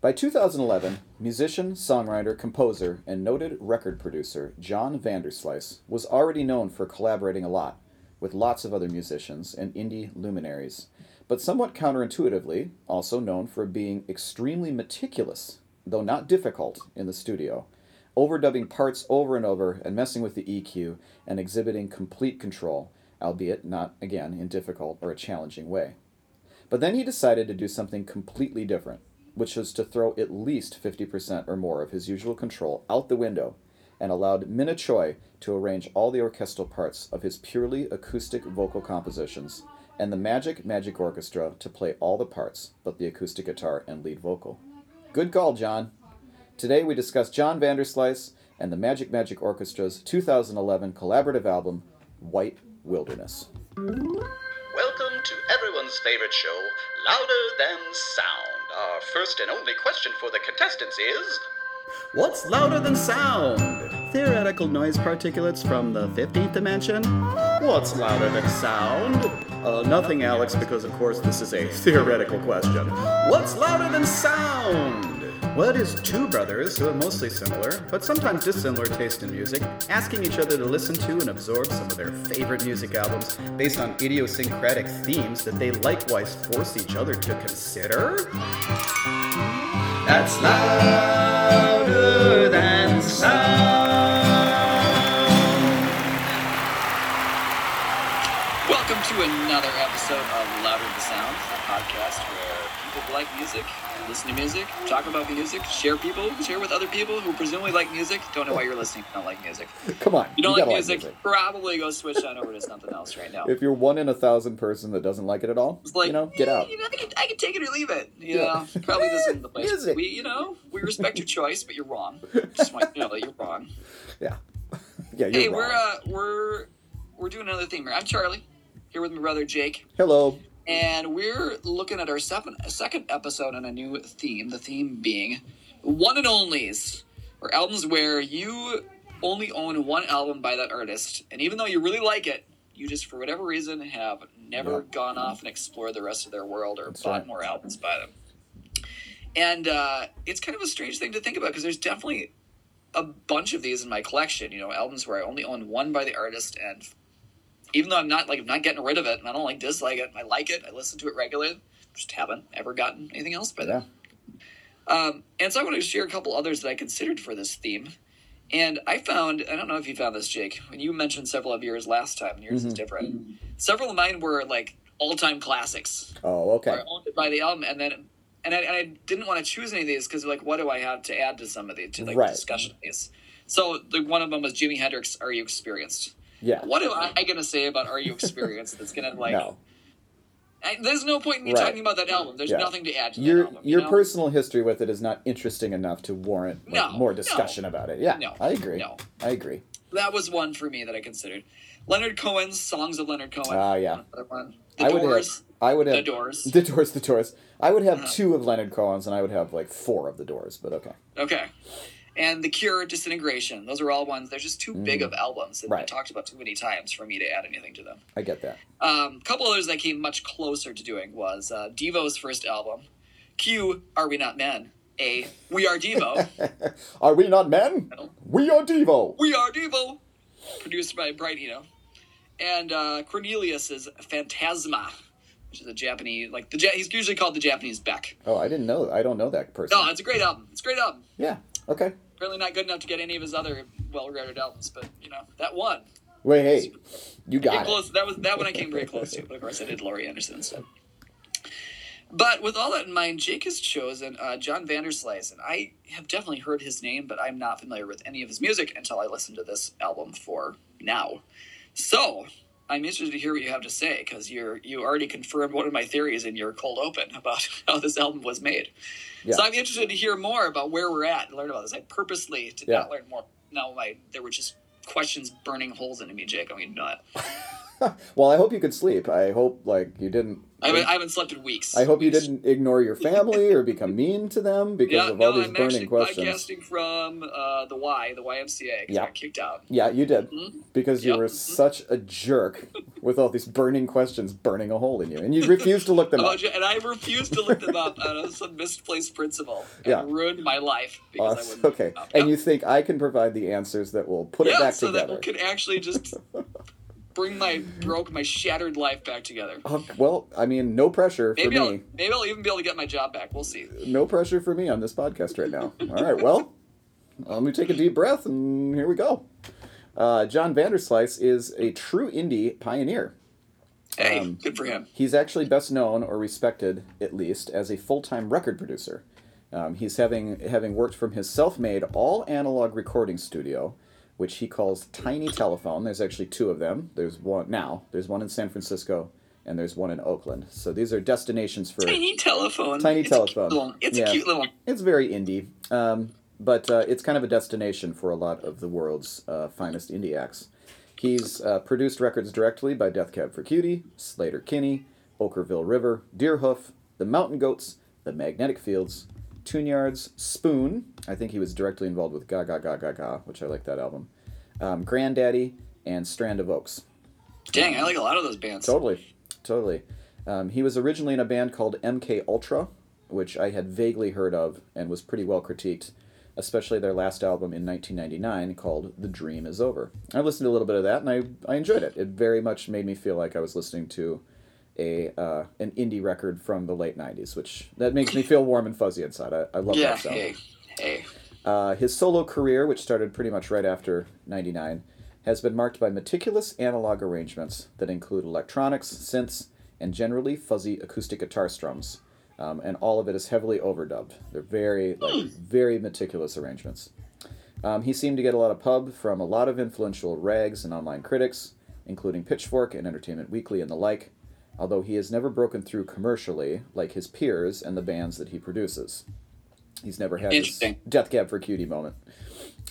By 2011, musician, songwriter, composer, and noted record producer John Vanderslice was already known for collaborating a lot with lots of other musicians and indie luminaries, but somewhat counterintuitively, also known for being extremely meticulous, though not difficult, in the studio, overdubbing parts over and over and messing with the EQ and exhibiting complete control, albeit not, again, in difficult or a challenging way. But then he decided to do something completely different, which was to throw at least 50% or more of his usual control out the window and allowed Minna Choi to arrange all the orchestral parts of his purely acoustic vocal compositions and the Magic Magic Orchestra to play all the parts but the acoustic guitar and lead vocal. Good call, John. Today we discuss John Vanderslice and the Magic Magic Orchestra's 2011 collaborative album, White Wilderness. Welcome to everyone's favorite show, Louder Than Sound. Our first and only question for the contestants is What's louder than sound? Theoretical noise particulates from the 15th dimension? What's louder than sound? Uh, nothing, Alex, because of course this is a theoretical question. What's louder than sound? Well, it is two brothers who have mostly similar, but sometimes dissimilar taste in music, asking each other to listen to and absorb some of their favorite music albums based on idiosyncratic themes that they likewise force each other to consider? That's louder than sound. Welcome to another episode of Louder Than Sound, a podcast where people like music listen to music, talk about music, share people, share with other people who presumably like music, don't know why you're listening, don't like music. Come on. You don't gotta like music, probably go switch on over to something else right now. If you're one in a thousand person that doesn't like it at all, It's like, you know, get out. You know, I can, I can take it or leave it. You Yeah. know, probably this isn't the place. Music. We, you know, we respect your choice, but you're wrong. Just want you know that you're wrong. Yeah. Yeah, you're hey, wrong. we're uh, we're we're doing another theme here. I'm Charlie, here with my brother Jake. Hello. And we're looking at our second second episode on a new theme. The theme being one and onlys, or albums where you only own one album by that artist, and even though you really like it, you just for whatever reason have never Yeah. gone off and explored the rest of their world or That's bought right. more albums by them. And uh, it's kind of a strange thing to think about because there's definitely a bunch of these in my collection. You know, albums where I only own one by the artist, and even though I'm not like I'm not getting rid of it, and I don't like dislike it, I like it. I listen to it regularly. Just haven't ever gotten anything else by them. Um, and so I want to share a couple others that I considered for this theme. And I found, I don't know if you found this, Jake, when you mentioned several of yours last time, and yours is different. Several of mine were like all time classics. Oh, okay. By the album, and then, and I, and I didn't want to choose any of these because, like, what do I have to add to some of these, to like Right. discussion of these? So, the, one of them was Jimi Hendrix, Are You Experienced? Yeah. What am I going to say about Are You Experienced that's going to, like, no. I, there's no point in me Right. talking about that album. There's Yeah. nothing to add to that Your album. you your know? personal history with it is not interesting enough to warrant like, No, more no. discussion about it. Yeah, No, I agree. no. I agree. That was one for me that I considered. Leonard Cohen's Songs of Leonard Cohen. Ah, yeah. Another one. The I would have. Doors. I would have. The Doors. The Doors. The Doors. I would have Uh-huh. two of Leonard Cohen's, and I would have like four of the Doors. But okay. Okay. And The Cure, Disintegration. Those are all ones. They're just too big of albums that Mm. Right. talked about too many times for me to add anything to them. I get that. Um, a couple others that came much closer to doing was uh, Devo's first album. Q, Are We Not Men? A, We Are Devo. Are we not men? No. We are Devo. we Are Devo. Produced by Brian Eno. And uh, Cornelius's Fantasma, which is a Japanese, like, the he's usually called the Japanese Beck. Oh, I didn't know. I don't know that person. No, it's a great album. It's a great album. Yeah. Okay. Apparently not good enough to get any of his other well-regarded albums, but, you know, that one. Wait. Hey. You got it. close. That was that one I came very close to, but of course I did Laurie Anderson instead. But with all that in mind, Jake has chosen uh, John Vanderslice, and I have definitely heard his name, but I'm not familiar with any of his music until I listened to this album for now. So I'm interested to hear what you have to say because you're you already confirmed one of my theories in your cold open about how this album was made. Yeah. So I'm interested to hear more about where we're at and learn about this. I purposely did Yeah. not learn more. No, my there were just questions burning holes into me, Jake. I mean, not. Well, I hope you could sleep. I hope like you didn't I haven't, I haven't slept in weeks. I hope you didn't ignore your family or become mean to them because Yeah, of all no, these I'm burning questions. podcasting from uh, the Y, the YMCA. Yeah. I got kicked out. Yeah, you did. Mhm. Because you Yep. were such a jerk with all these burning questions burning a hole in you. And you refused to look them up. And I refused to look them up out of some misplaced principle. It Yeah. ruined my life because I wouldn't. Okay. And Yep. you think I can provide the answers that will put it yeah, back so together? that we could actually just bring my broke, my shattered life back together. Oh, well, I mean, no pressure for Maybe I'll, me. maybe I'll even be able to get my job back. We'll see. No pressure for me on this podcast right now. All right, well, let me take a deep breath and here we go. Uh, John Vanderslice is a true indie pioneer. Hey, Um, good for him. He's actually best known, or respected at least, as a full-time record producer. Um, he's having having worked from his self-made all-analog recording studio, which he calls Tiny Telephone. There's actually two of them. There's one now. There's one in San Francisco, and there's one in Oakland. So these are destinations for. Tiny telephone. Tiny It's a telephone. little- it's Yeah. a cute little. It's very indie, um, but uh, it's kind of a destination for a lot of the world's uh, finest indie acts. He's uh, produced records directly by Death Cab for Cutie, Slater Kinney, Okkervil River, Deerhoof, The Mountain Goats, The Magnetic Fields, Tune Yards, Spoon. I think he was directly involved with Ga Ga Ga Ga Ga, which I like that album. Um, Grandaddy and Strand of Oaks. Dang, I like a lot of those bands. Totally, totally. Um, he was originally in a band called MK Ultra, which I had vaguely heard of and was pretty well critiqued, especially their last album in 1999 called The Dream Is Over. I listened to a little bit of that and I, I enjoyed it. It very much made me feel like I was listening to a uh, an indie record from the late 90s, which that makes me feel warm and fuzzy inside. I, I love yeah, that sound. hey, hey. Uh, his solo career, which started pretty much right after 99, has been marked by meticulous analog arrangements that include electronics, synths, and generally fuzzy acoustic guitar strums. Um, and all of it is heavily overdubbed. They're very, like, very meticulous arrangements. Um, he seemed to get a lot of pub from a lot of influential rags and online critics, including Pitchfork and Entertainment Weekly and the like, although he has never broken through commercially like his peers and the bands that he produces. He's never had his Death Cab for Cutie moment,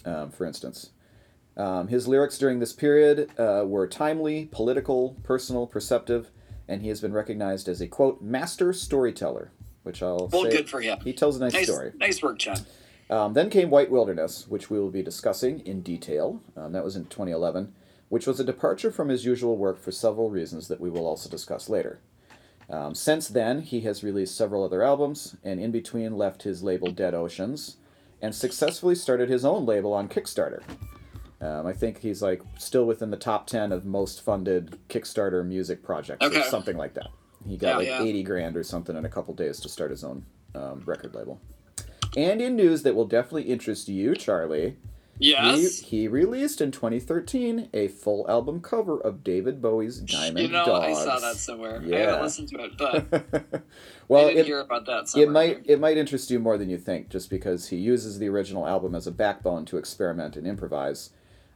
um, for instance. Um, his lyrics during this period uh, were timely, political, personal, perceptive, and he has been recognized as a quote master storyteller, which I'll Well, say good for him. he tells a nice, Nice, story. nice work, John. Um, then came White Wilderness, which we will be discussing in detail. Um, that was in 2011, which was a departure from his usual work for several reasons that we will also discuss later. Um, since then, he has released several other albums, and in between left his label Dead Oceans, and successfully started his own label on Kickstarter. Um, I think he's like still within the top 10 of most funded Kickstarter music projects or something like that. He got like yeah. 80 grand or something in a couple days to start his own um, record label. And in news that will definitely interest you, Charlie, Yes. he, he released in 2013 a full album cover of David Bowie's Diamond you know, Dogs. I saw that somewhere. I Yeah. haven't listened to it, but well, I it, hear about that somewhere. it might it might interest you more than you think, just because he uses the original album as a backbone to experiment and improvise.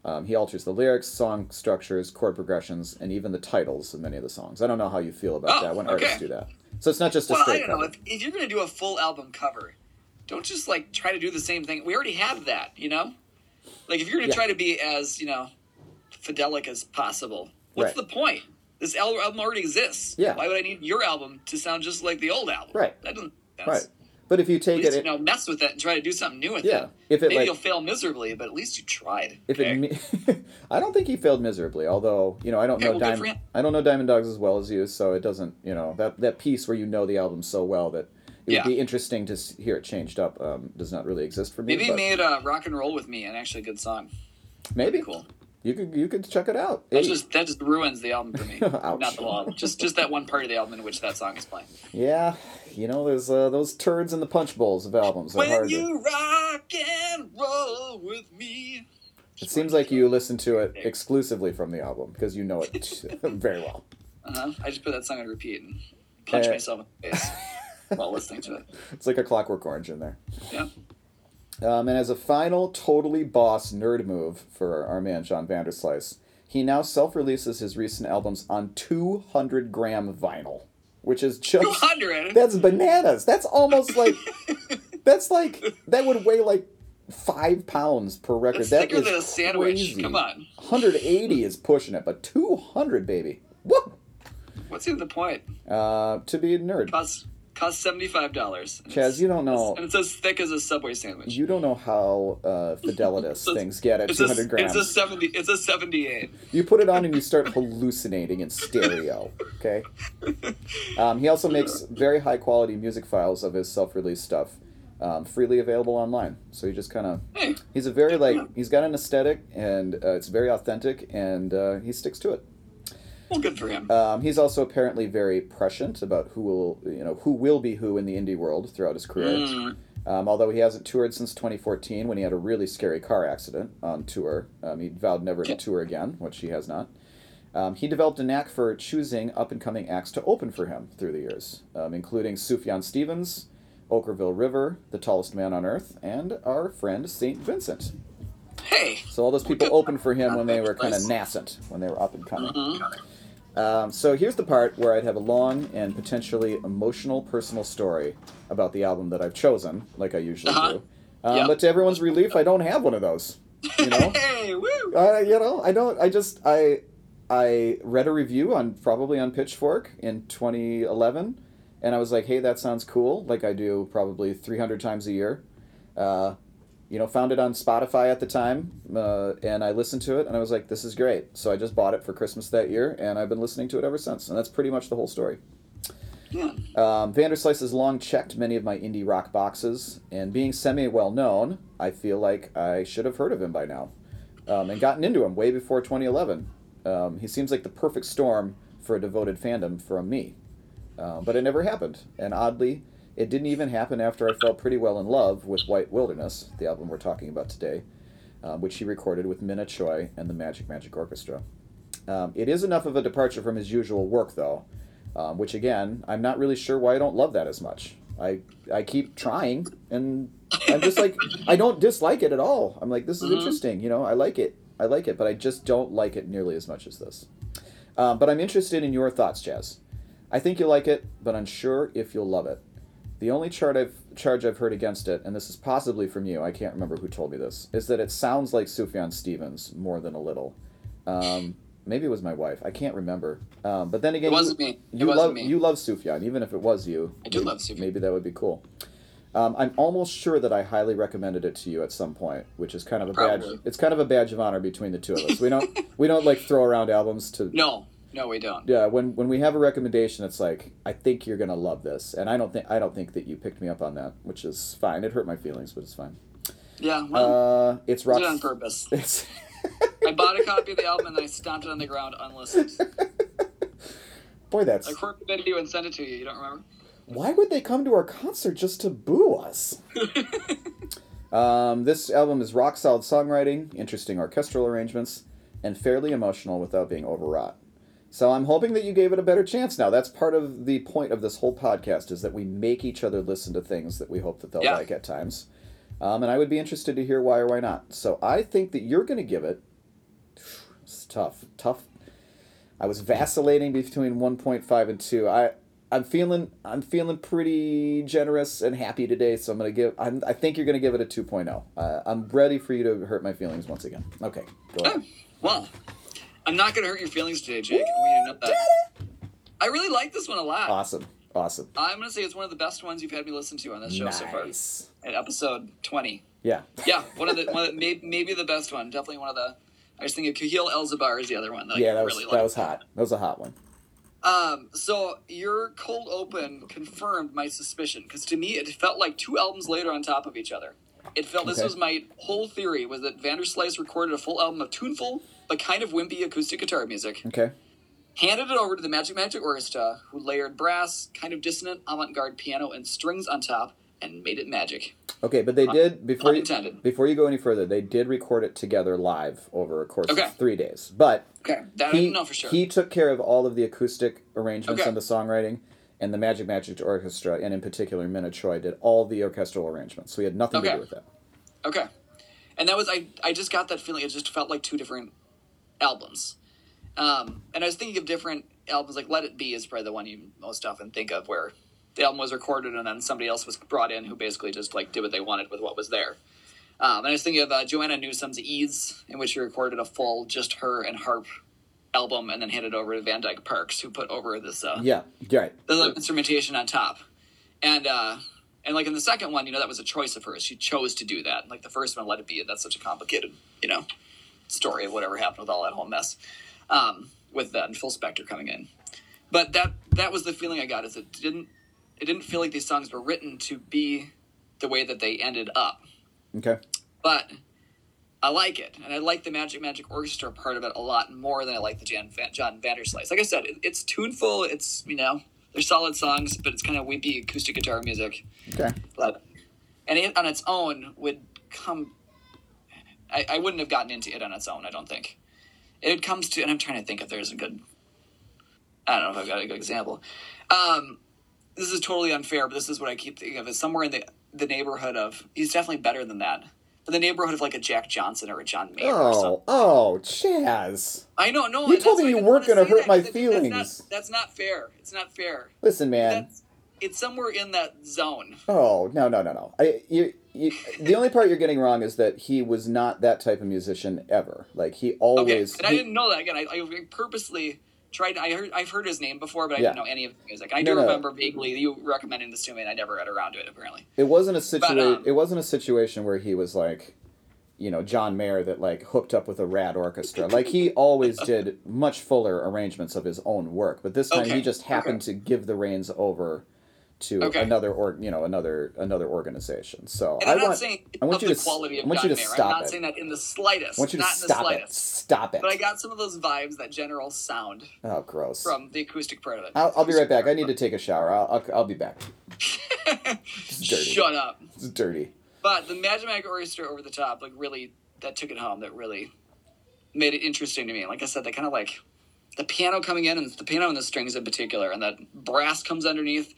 Um, he alters the lyrics, song structures, chord progressions, and even the titles of many of the songs. I don't know how you feel about Oh, that when okay. artists do that. So it's not just a Well, I straight don't know. If, if you're going to do a full album cover, don't just like try to do the same thing. We already have that, you know? Like if you're going to Yeah. try to be as, you know, fidelic as possible, what's Right. the point? This album already exists. Yeah. Why would I need your album to sound just like the old album? Right. That doesn't. That's, Right. But if you take least, it, you know, mess with it and try to do something new with Yeah. it. If it, Maybe like- you'll fail miserably, but at least you tried. If okay? it, me- I don't think he failed miserably. Although you know, I don't Okay, know well, Diamond. I don't know Diamond Dogs as well as you, so it doesn't. You know that that piece where you know the album so well that it Yeah. would be interesting to hear it changed up. Um, does not really exist for me. Maybe but made uh, "Rock and Roll with Me" an actually good song. maybe Cool. you could you could check it out. That just that just ruins the album for me. Not the whole album. Just just that one part of the album in which that song is playing. yeah, you know, there's uh, those turds in the punch bowls of albums. Are When hard to- you rock and roll with me. it seems like you listen to it exclusively from the album because you know it very well. Uh-huh. I just put that song on repeat and punch Uh, myself in the face while listening to it. It's like a Clockwork Orange in there. Yeah. Um, and as a final, totally boss nerd move for our man John Vanderslice, he now self releases his recent albums on 200 gram vinyl, which is just. 200. That's bananas. That's almost like. that's like. That would weigh like five pounds per record. That's That thicker than a sandwich. crazy. Come on. 180 is pushing it, but 200, baby. Whoop! What what's even the point? Uh, to be a nerd. Costs costs seventy five dollars. Chaz, you don't know. And it's as thick as a subway sandwich. You don't know how uh, Fidelitas a- things get at 200 grams. It's a seventy. It's a seventy-eight. You put it on and you start hallucinating in stereo. Okay. Um, he also makes very high quality music files of his self released stuff, um, freely available online. So he just kind of Hey, he's a very like he's got an aesthetic and uh, it's very authentic and uh, he sticks to it. Well, good for him. Um, he's also apparently very prescient about who will you know who will be who in the indie world throughout his career. Mm. Um, although he hasn't toured since 2014 when he had a really scary car accident on tour. Um, he vowed never to tour again, which he has not. Um, he developed a knack for choosing up and coming acts to open for him through the years, um, including Sufjan Stevens, Okkervil River, The Tallest Man on Earth, and our friend St. Vincent. Hey. So all those people opened for him when they were kind of nascent, when they were up and coming. Um, so here's the part where I'd have a long and potentially emotional personal story about the album that I've chosen, like I usually Uh-huh. do. Um, Yep. But to everyone's relief, I don't have one of those. You know, Hey, woo. uh, you know, I don't. I just I I read a review on probably on Pitchfork in 2011, and I was like, hey, that sounds cool. Like I do probably 300 times a year. Uh, you know, found it on Spotify at the time, uh, and I listened to it, and I was like, "This is great." So I just bought it for Christmas that year, and I've been listening to it ever since. And that's pretty much the whole story. Yeah. Um, Vanderslice has long checked many of my indie rock boxes, and being semi well known, I feel like I should have heard of him by now, um, and gotten into him way before 2011. Um, he seems like the perfect storm for a devoted fandom from me, uh, but it never happened, and oddly, it didn't even happen after I fell pretty well in love with White Wilderness, the album we're talking about today, um, which he recorded with Minna Choi and the Magic Magic Orchestra. Um, it is enough of a departure from his usual work, though, um, which again, I'm not really sure why I don't love that as much. I I keep trying, and I'm just like I don't dislike it at all. I'm like this is Mhm. interesting, you know. I like it, I like it, but I just don't like it nearly as much as this. Um, but I'm interested in your thoughts, Jazz. I think you'll like it, but unsure if you'll love it. The only chart I've, charge I've heard against it, and this is possibly from you, I can't remember who told me this, is that it sounds like Sufjan Stevens more than a little. Um, maybe it was my wife. I can't remember. Um, but then again, It wasn't you, me. It You wasn't love me. you love Sufjan, even if it was you. I do maybe- love Sufjan. Maybe that would be cool. Um, I'm almost sure that I highly recommended it to you at some point, which is kind of a badge. It's kind of a badge of honor between the two of us. We don't we don't like throw around albums to No, no, we don't. yeah when when we have a recommendation it's like i think you're gonna love this and i don't think i don't think that you picked me up on that which is fine it hurt my feelings but it's fine Yeah, well, uh it's rock on purpose. it's I bought a copy of the album and I stomped it on the ground unlistened. boy that's I recorded the video and sent it to you. You don't remember? why would they come to our concert just to boo us um, this album is rock solid songwriting interesting orchestral arrangements and fairly emotional without being overwrought so i'm hoping that you gave it a better chance. Now that's part of the point of this whole podcast is that we make each other listen to things that we hope that they'll Yeah. like at times. Um, and i would be interested to hear why or why not. So i think that you're going to give it it's tough tough. I was vacillating between 1.5 and 2 i i'm feeling i'm feeling pretty generous and happy today so i'm going to give I'm, i think you're going to give it a 2.0 uh, i'm ready for you to hurt my feelings once again. Okay go ahead. Well, I'm not going to hurt your feelings today, Jake. I want you to know that. I really like this one a lot. awesome awesome I'm going to say it's one of the best ones you've had me listen to on this show so far. nice At episode 20. yeah Yeah, one of the, one of the maybe, maybe the best one. Definitely one of the. I was thinking Kahil El'Zabar is the other one that yeah I that was really that was hot that was a hot one Um, so your cold open confirmed my suspicion because to me it felt like two albums later on top of each other. It felt this was my whole theory was that Vanderslice recorded a full album of tuneful but kind of wimpy acoustic guitar music, okay handed it over to the Magic Magic Orchestra, who layered brass, kind of dissonant avant-garde piano and strings on top, and made it magic. okay but they uh, did before you Unintended. before you go any further they did record it together live over a course Okay. of three days but Okay, that I he, didn't know for sure. he took care of all of the acoustic arrangements Okay. and the songwriting, and the Magic Magic Orchestra, and in particular Minna Choi, did all the orchestral arrangements. So he had nothing to do with that. Okay. And that was I I just got that feeling it just felt like two different albums. Um, and I was thinking of different albums like Let It Be is probably the one you most often think of where the album was recorded and then somebody else was brought in who basically just like did what they wanted with what was there. Um, and I was thinking of uh, Joanna Newsom's Ys, in which she recorded a full just her and harp album and then handed over to Van Dyke Parks, who put over this uh, Yeah, right. the live instrumentation on top. And uh and like in the second one, you know, that was a choice of hers. She chose to do that. Like the first one, let it be. That's such a complicated, you know, story of whatever happened with all that whole mess. Um, with that and Phil Spector coming in. But that that was the feeling I got is it didn't it didn't feel like these songs were written to be the way that they ended up. Okay. But I like it, and I like the Magic Magic Orchestra part of it a lot more than I like the Jan Van, John Vanderslice. Like I said, it, it's tuneful. It's you know they're solid songs, but it's kind of wimpy acoustic guitar music. Okay. But and it on its own would come. I, I wouldn't have gotten into it on its own. I don't think. It comes to, and I'm trying to think if there's a good. I don't know if I've got a good example. Um, this is totally unfair, but this is what I keep thinking of. Is somewhere in the the neighborhood of he's definitely better than that. But the neighborhood of like a Jack Johnson or a John Mayer or something. Oh, oh, Chaz. I know, no. You told me you weren't gonna hurt that, my it- That's feelings. not, that's not fair. It's not fair. Listen, man. That's, it's somewhere in that zone. Oh no no no no! I you, you the only part you're getting wrong is that he was not that type of musician ever. Like he always. Okay, and I didn't know that. Again, I, I purposely tried. I heard I've heard his name before, but I Yeah. didn't know any of the music. I No, do no. remember vaguely you recommending this to me, and I never got around to it. Apparently, It wasn't a situation. um, it wasn't a situation where he was like, you know, John Mayer that like hooked up with a rad orchestra. Like he always did much fuller arrangements of his own work, but this time Okay, he just happened to give the reins over to Okay. another or you know another another organization. So I I'm not want saying I want of you the to quality of I want you to Mayer. stop I'm not it. saying that in the slightest. I want you to not in the stop it. slightest. Stop it. But I got some of those vibes, that general sound oh, gross. from the acoustic part of it. I'll, I'll be right back. I need to take a shower. I'll, I'll, I'll be back. Dirty. Shut up. It's dirty. But the Magic Orchestra over the top, like really, that took it home. That really made it interesting to me. Like I said, they kind of like the piano coming in, and the piano and the strings in particular, and that brass comes underneath.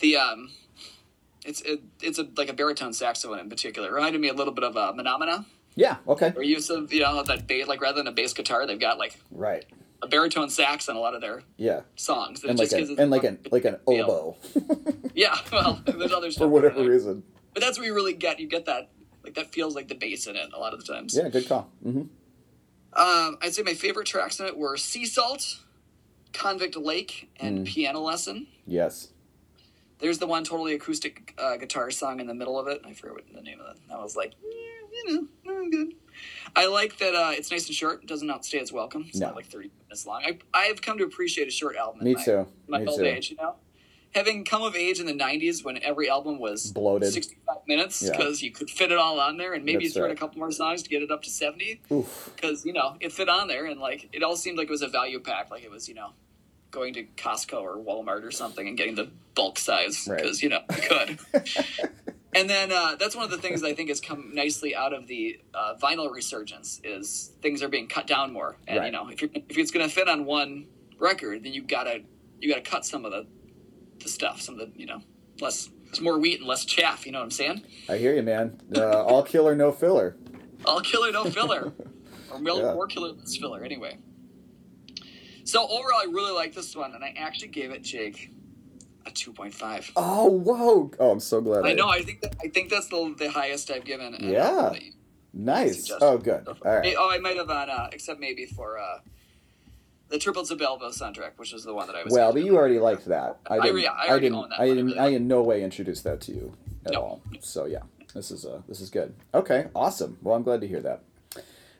The um, it's it, it's a like a baritone saxophone in particular. It reminded me a little bit of uh, Menomena, Yeah. Okay. or use of you know that bass like rather than a bass guitar, they've got like Right. a baritone sax on a lot of their Yeah. songs. That And like just a, and like an like an oboe Yeah, well, there's other stuff for whatever reason. But that's where you really get you get that like that feels like the bass in it a lot of the times. Yeah. Good call. Mm-hmm. Um, I'd say my favorite tracks in it were Sea Salt, Convict Lake, and Mm. Piano Lesson. Yes. There's the one totally acoustic uh, guitar song in the middle of it. I forget what the name of it. I was like, yeah, you know, mm, good. I like that uh, it's nice and short. It doesn't outstay its welcome. It's No. not like 30 minutes long. I, I've come to appreciate a short album. Me in my, too. My Me old too. age, you know? Having come of age in the 90s when every album was Bloated. 65 minutes Yeah. because you could fit it all on there and maybe That's you throw in right. a couple more songs to get it up to 70 because you know it fit on there and like it all seemed like it was a value pack like it was you know going to costco or walmart or something and getting the bulk size Right. because you know could and then uh, that's one of the things i think has come nicely out of the uh, vinyl resurgence is things are being cut down more and you know if, you're, if it's going to fit on one record then you gotta you gotta cut some of the the stuff some of the you know less it's more wheat and less chaff you know what i'm saying I hear you, man. Uh, all killer, no filler. all killer, no filler. or mil- Yeah. more killer, less filler. Anyway. So overall, I really like this one, and I actually gave it Jake a two point five. Oh, whoa. Oh, I'm so glad. I know. I think that, I think that's the, the highest I've given. Yeah. Nice. Oh, good. All Hey. Oh, I might have on, uh, except maybe for uh, the Triplets of Belleville soundtrack, which was the one that I was. Well, but you already liked that. I I didn't. re- I I, didn't. own that I. I didn't. really I in no way introduced that to you at No. all. So yeah, this is uh this is good. Okay, awesome. Well, I'm glad to hear that.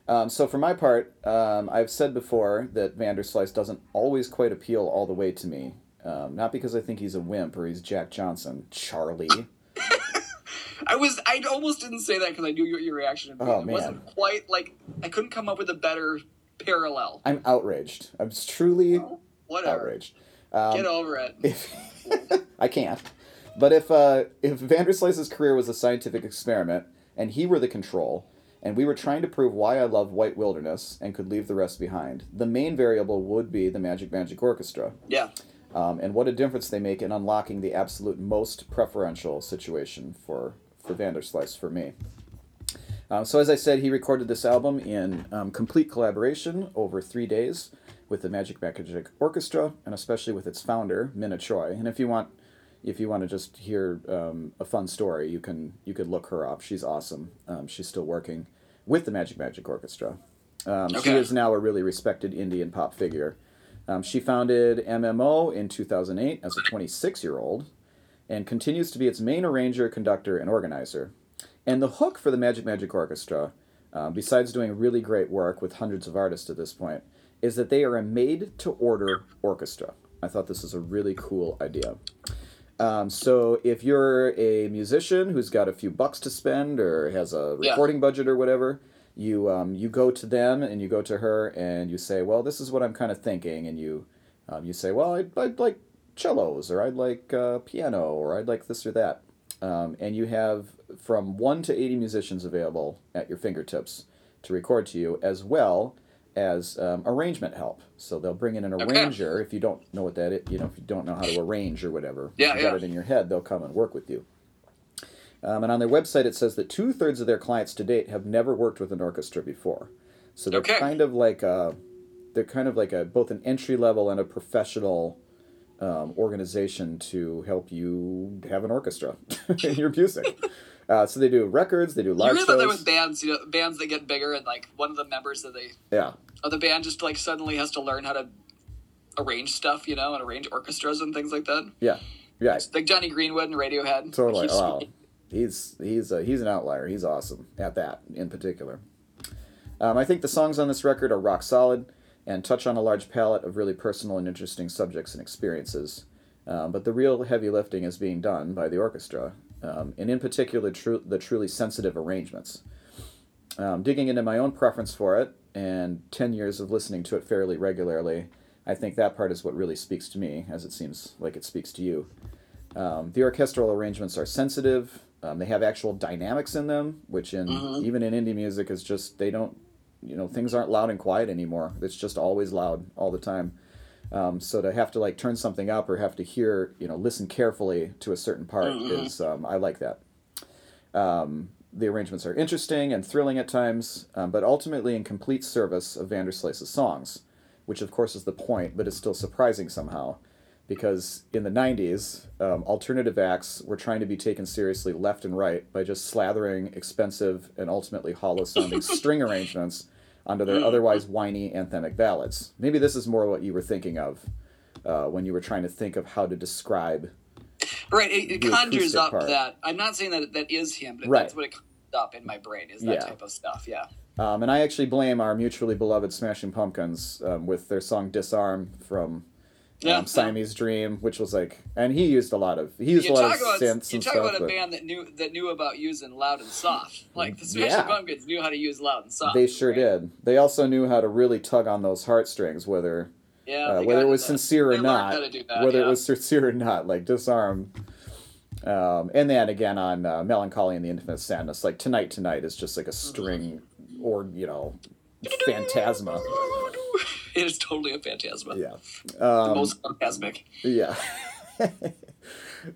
Um, so for my part, um, I've said before that Vanderslice doesn't always quite appeal all the way to me. Um, not because I think he's a wimp or he's Jack Johnson, Charlie. I was. I almost didn't say that because I knew your, your reaction. Would be. Oh, it wasn't man. quite like I couldn't come up with a better parallel. I'm outraged. I'm truly outraged. Um, Get over it. if I can't. But if uh, if Vanderslice's career was a scientific experiment and he were the control, and we were trying to prove why I love White Wilderness and could leave the rest behind, the main variable would be the Magic Magic Orchestra, Yeah. um, and what a difference they make in unlocking the absolute most preferential situation for for Vanderslice for me. Um, so as I said, he recorded this album in um, complete collaboration over three days with the Magic Magic Orchestra, and especially with its founder, Minna Choi. And if you want, if you want to just hear um, a fun story, you can you could look her up. She's awesome. Um, she's still working with the Magic Magic Orchestra. Um, She is now a really respected Indian pop figure. Um, she founded MMO in 2008 as a 26 year old and continues to be its main arranger, conductor, and organizer. And the hook for the Magic Magic Orchestra, uh, besides doing really great work with hundreds of artists at this point, is that they are a made to order orchestra. I thought this was a really cool idea. Um, so if you're a musician who's got a few bucks to spend or has a Yeah. recording budget or whatever, you um, you go to them and you go to her and you say, well, this is what I'm kind of thinking, and you um, you say, well, I'd, I'd like cellos or I'd like uh, piano or I'd like this or that, um, and you have from one to eighty musicians available at your fingertips to record to you, as well as um, arrangement help. So they'll bring in an Okay. arranger if you don't know what that is, you know, if you don't know how to arrange or whatever. Yeah, you got it in your head, they'll come and work with you. Um, and on their website, it says that two thirds of their clients to date have never worked with an orchestra before. So they're Okay. kind of like a, they're kind of like a both an entry level and a professional um, organization to help you have an orchestra in your music. Uh, so they do records, they do You live about that shows. with bands, you know, bands that get bigger, and like one of the members of the Yeah, of the band just like suddenly has to learn how to arrange stuff, you know, and arrange orchestras and things like that. yeah, yeah. Like Jonny Greenwood and Radiohead. Totally. He's- Wow. He's he's uh, he's an outlier. He's awesome at that in particular. Um, I think the songs on this record are rock solid and touch on a large palette of really personal and interesting subjects and experiences. Um, but the real heavy lifting is being done by the orchestra, um, and in particular, tru- the truly sensitive arrangements. Um, digging into my own preference for it and 10 years of listening to it fairly regularly, I think that part is what really speaks to me, as it seems like it speaks to you. Um, the orchestral arrangements are sensitive. Um, they have actual dynamics in them, which in even in indie music is just they don't, you know, things aren't loud and quiet anymore. It's just always loud all the time. Um, so to have to like turn something up or have to hear, you know, listen carefully to a certain part is um, I like that. Um, the arrangements are interesting and thrilling at times, um, but ultimately in complete service of Vanderslice's songs, which of course is the point, but is still surprising somehow, because in the 90s, um, alternative acts were trying to be taken seriously left and right by just slathering expensive and ultimately hollow sounding string arrangements onto their otherwise whiny anthemic ballads. Maybe this is more what you were thinking of uh, when you were trying to think of how to describe. Right, it, it conjures up part. that. I'm not saying that that is him, but Right. that's what it up in my brain is that Yeah. type of stuff. Yeah. Um, and I actually blame our mutually beloved Smashing Pumpkins um, with their song "Disarm" from Yeah. um, Siamese Dream, which was like, and he used a lot of he used You a lot of about synths you talk stuff. about a but band that knew that knew about using loud and soft. Like the Smashing Yeah. Pumpkins knew how to use loud and soft. they sure right? did. They also knew how to really tug on those heartstrings, whether Yeah. uh, whether it was sincere or not, how to do that, whether yeah. it was sincere or not, like disarm. Um, and then again on uh, melancholy and the infinite sadness, like tonight, tonight is just like a string, or you know, phantasma. It is totally a phantasma. Yeah. The Um, most phantasmic. Yeah.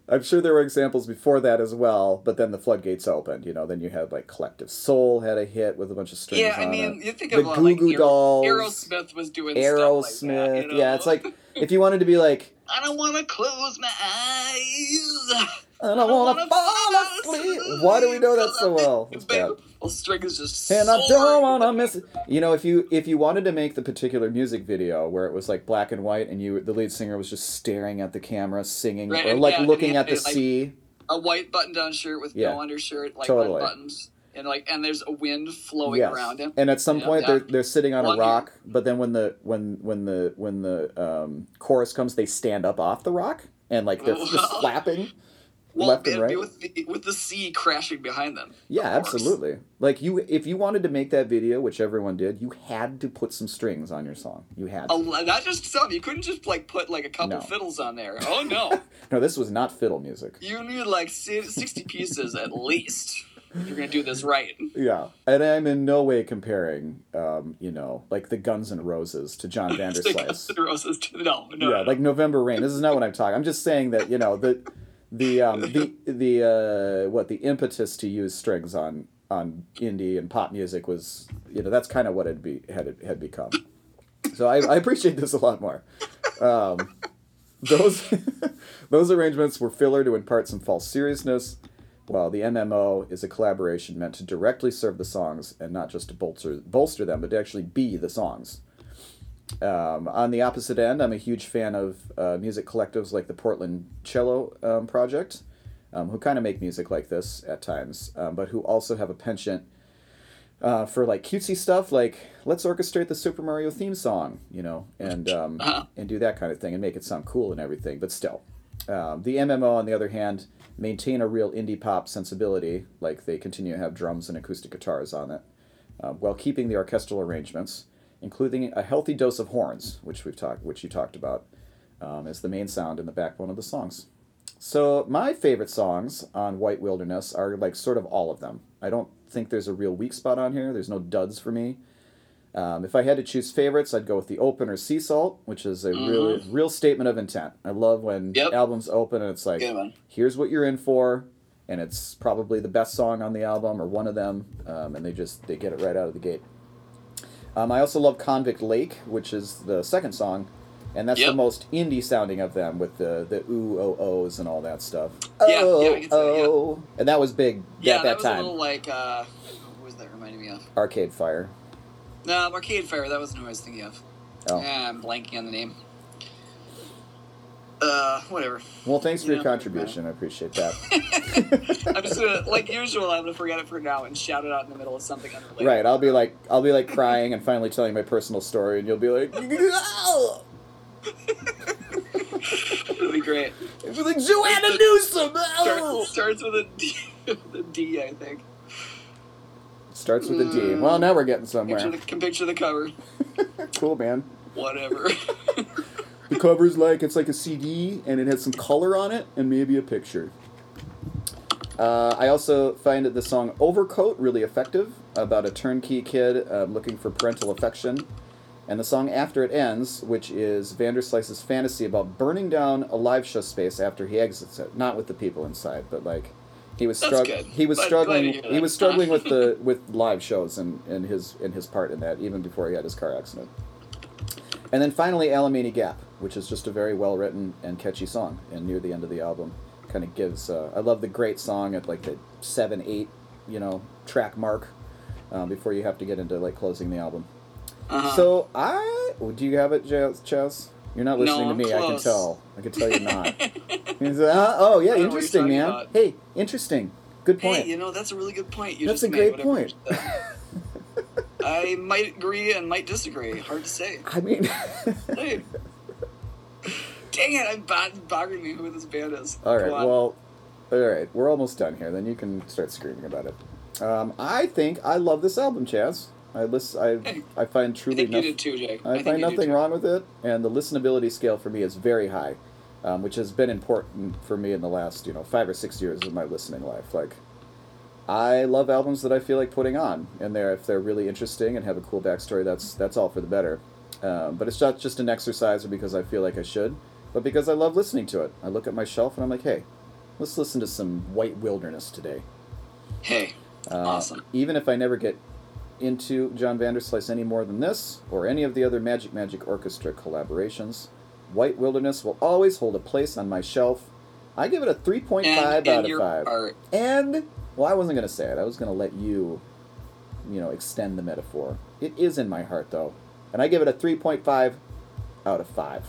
I'm sure there were examples before that as well, but then the floodgates opened. You know, then you had like Collective Soul had a hit with a bunch of strings Yeah, I mean, it. you think The of uh, Goo like Goo Aero- Dolls, Aerosmith was doing Aerosmith. stuff like that. you know? Yeah, it's like if you wanted to be like, I don't want to close my eyes. I don't want to fall asleep. Why do we know that so well? It's bad. Well, string is just. And I don't want to miss it. You know, if you if you wanted to make the particular music video where it was like black and white and you the lead singer was just staring at the camera singing Right, or like yeah, looking at the like, sea. A white button-down shirt with Yeah. no undershirt, like Totally. red buttons, and like, and there's a wind flowing Yes. around him. And at some Yeah, point yeah. they're they're sitting on a rock, but then when the when when the when the um, chorus comes, they stand up off the rock and like they're just Well, flapping Well, left and right. with the with the sea crashing behind them. Yeah, absolutely. Like you, if you wanted to make that video, which everyone did, you had to put some strings on your song. You had. To. lo- not just some. You couldn't just like put like a couple No. fiddles on there. Oh no, No, this was not fiddle music. you need like sixty pieces at least. If you're gonna do this right. Yeah, and I'm in no way comparing, um, you know, like the Guns N' Roses to John Vanderslice. Guns N' Roses to- No, no, yeah, no, like November Rain. This is not what I'm talking. I'm just saying that you know the the um, the the uh, what the impetus to use strings on on indie and pop music was you know that's kind of what it be had it had become. So I, I appreciate this a lot more. Um, those those arrangements were filler to impart some false seriousness. while the MMO is a collaboration meant to directly serve the songs and not just to bolster bolster them, but to actually be the songs. Um, on the opposite end, I'm a huge fan of uh, music collectives like the Portland Cello um, Project, um, who kind of make music like this at times, um, but who also have a penchant uh, for like cutesy stuff, like let's orchestrate the Super Mario theme song, you know, and um, Uh-huh. and do that kind of thing and make it sound cool and everything. But still, um, the MMO, on the other hand, maintain a real indie pop sensibility, like they continue to have drums and acoustic guitars on it, uh, while keeping the orchestral arrangements, including a healthy dose of horns, which we've talked, which you talked about, um, as the main sound and the backbone of the songs. So my favorite songs on White Wilderness are like sort of all of them. I don't think there's a real weak spot on here. There's no duds for me. Um, if I had to choose favorites, I'd go with the opener Sea Salt, which is a really real statement of intent. I love when Yep. albums open and it's like, here's what you're in for, and it's probably the best song on the album or one of them, um, and they just they get it right out of the gate. Um, I also love Convict Lake, which is the second song, and that's the most indie sounding of them with the the ooh oh ohs and all that stuff. Yeah, yeah, oh I can see that, yeah. oh, and that was big Yeah, at that, that, was time. a little like uh, what was that reminding me of? Arcade Fire. No, Arcade Fire. That wasn't who I was thinking of. Oh. Yeah, I'm blanking on the name. Uh, whatever. Well, thanks for Yeah, your contribution. I appreciate that. I'm just gonna, like usual, I'm gonna forget it for now and shout it out in the middle of something unrelated. right, I'll be like, I'll be like crying and finally telling my personal story, and you'll be like, "Oh!" It'll be great. Be like Joanna Newsom. oh!" Start, starts with a D, with a D, I think. Starts with a D. Well, now we're getting Picture somewhere. the, can picture the cover. Cool, man. Whatever. The cover's like it's like a CD, and it has some color on it, and maybe a picture. Uh, I also find that the song "Overcoat" really effective about a turnkey kid uh, looking for parental affection, and the song "After It Ends," which is Vanderslice's fantasy about burning down a live show space after he exits it, not with the people inside, but like he was struggling. He was Glad- glad to struggling. He was struggling with the with live shows and, and his and his part in that, even before he had his car accident. And then finally, Alemany Gap, which is just a very well written and catchy song. And near the end of the album, kind of gives. Uh, I love the great song at like the seven, eight, you know, track mark um, before you have to get into like closing the album. Uh-huh. So I do you have it, Chaz? You're not No, listening I'm to me. I can tell. I can tell you're not. Uh, oh yeah, I know what you're interesting, man. about. Hey, interesting. Good point. Hey, you know that's a really good point. You That's a great point. I might agree and might disagree. Hard to say. I mean, Hey. Dang it! I'm bad bothering me who this band is. all right. Well, all right. We're almost done here. Then you can start screaming about it. Um, I think I love this album, Chaz. I listen. Hey, I I find I truly think you nothing. did too, Jake. I, think find nothing wrong with it, and the listenability scale for me is very high, um, which has been important for me in the last you know five or six years of my listening life. Like, I love albums that I feel like putting on, and they're if they're really interesting and have a cool backstory, that's that's all for the better. Um, but it's not just an exercise or because I feel like I should, but because I love listening to it. I look at my shelf and I'm like, hey, let's listen to some White Wilderness today. Hey, Uh, awesome. Even if I never get into John Vanderslice any more than this, or any of the other Magic Magic Orchestra collaborations, White Wilderness will always hold a place on my shelf. I give it a 3.5 And, out and of your 5. art. And, well, I wasn't going to say it. I was going to let you, you know, extend the metaphor. It is in my heart, though. And I give it a 3.5 out of 5.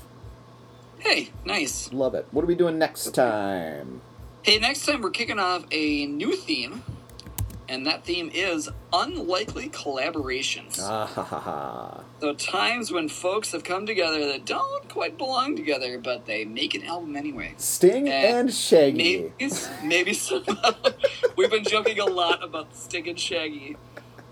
Hey, nice. Love it. What are we doing next time? Hey, next time we're kicking off a new theme, and that theme is unlikely collaborations. Ah. So times when folks have come together that don't quite belong together, but they make an album anyway. Sting Eh, and Shaggy. Maybe, maybe somehow we've been joking a lot about the Sting and Shaggy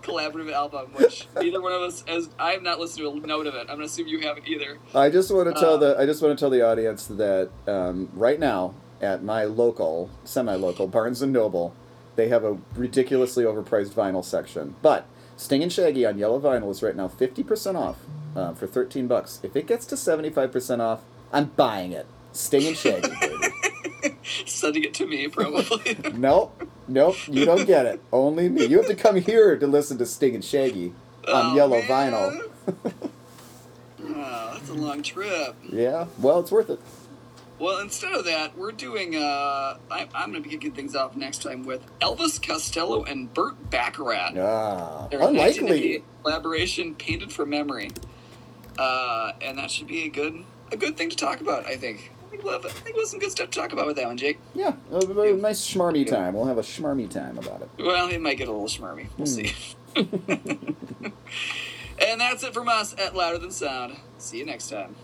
collaborative album, which neither one of us has. I have not listened to a note of it. I'm gonna assume you haven't either. I just want to tell Uh, the I just want to tell the audience that um, right now at my local semi-local Barnes and Noble, they have a ridiculously overpriced vinyl section. But Sting and Shaggy on yellow vinyl is right now fifty percent off uh, for thirteen bucks. If it gets to seventy-five percent off, I'm buying it. Sting and Shaggy, baby. Sending it to me, probably. nope, nope, you don't get it. Only me. You have to come here to listen to Sting and Shaggy on Oh, yellow man. vinyl. oh, that's a long trip. Yeah, well, it's worth it. Well, instead of that, we're doing. Uh, I, I'm going to be kicking things off next time with Elvis Costello and Burt Bacharach. Ah, Their unlikely. 1988 collaboration, "Painted from Memory," uh, and that should be a good a good thing to talk about. I think. I think we'll have, I think we'll have some good stuff to talk about with that one, Jake. Yeah, a, a nice schmarmy time. We'll have a schmarmy time about it. Well, it might get a little schmarmy. We'll see. and that's it from us at Louder Than Sound. See you next time.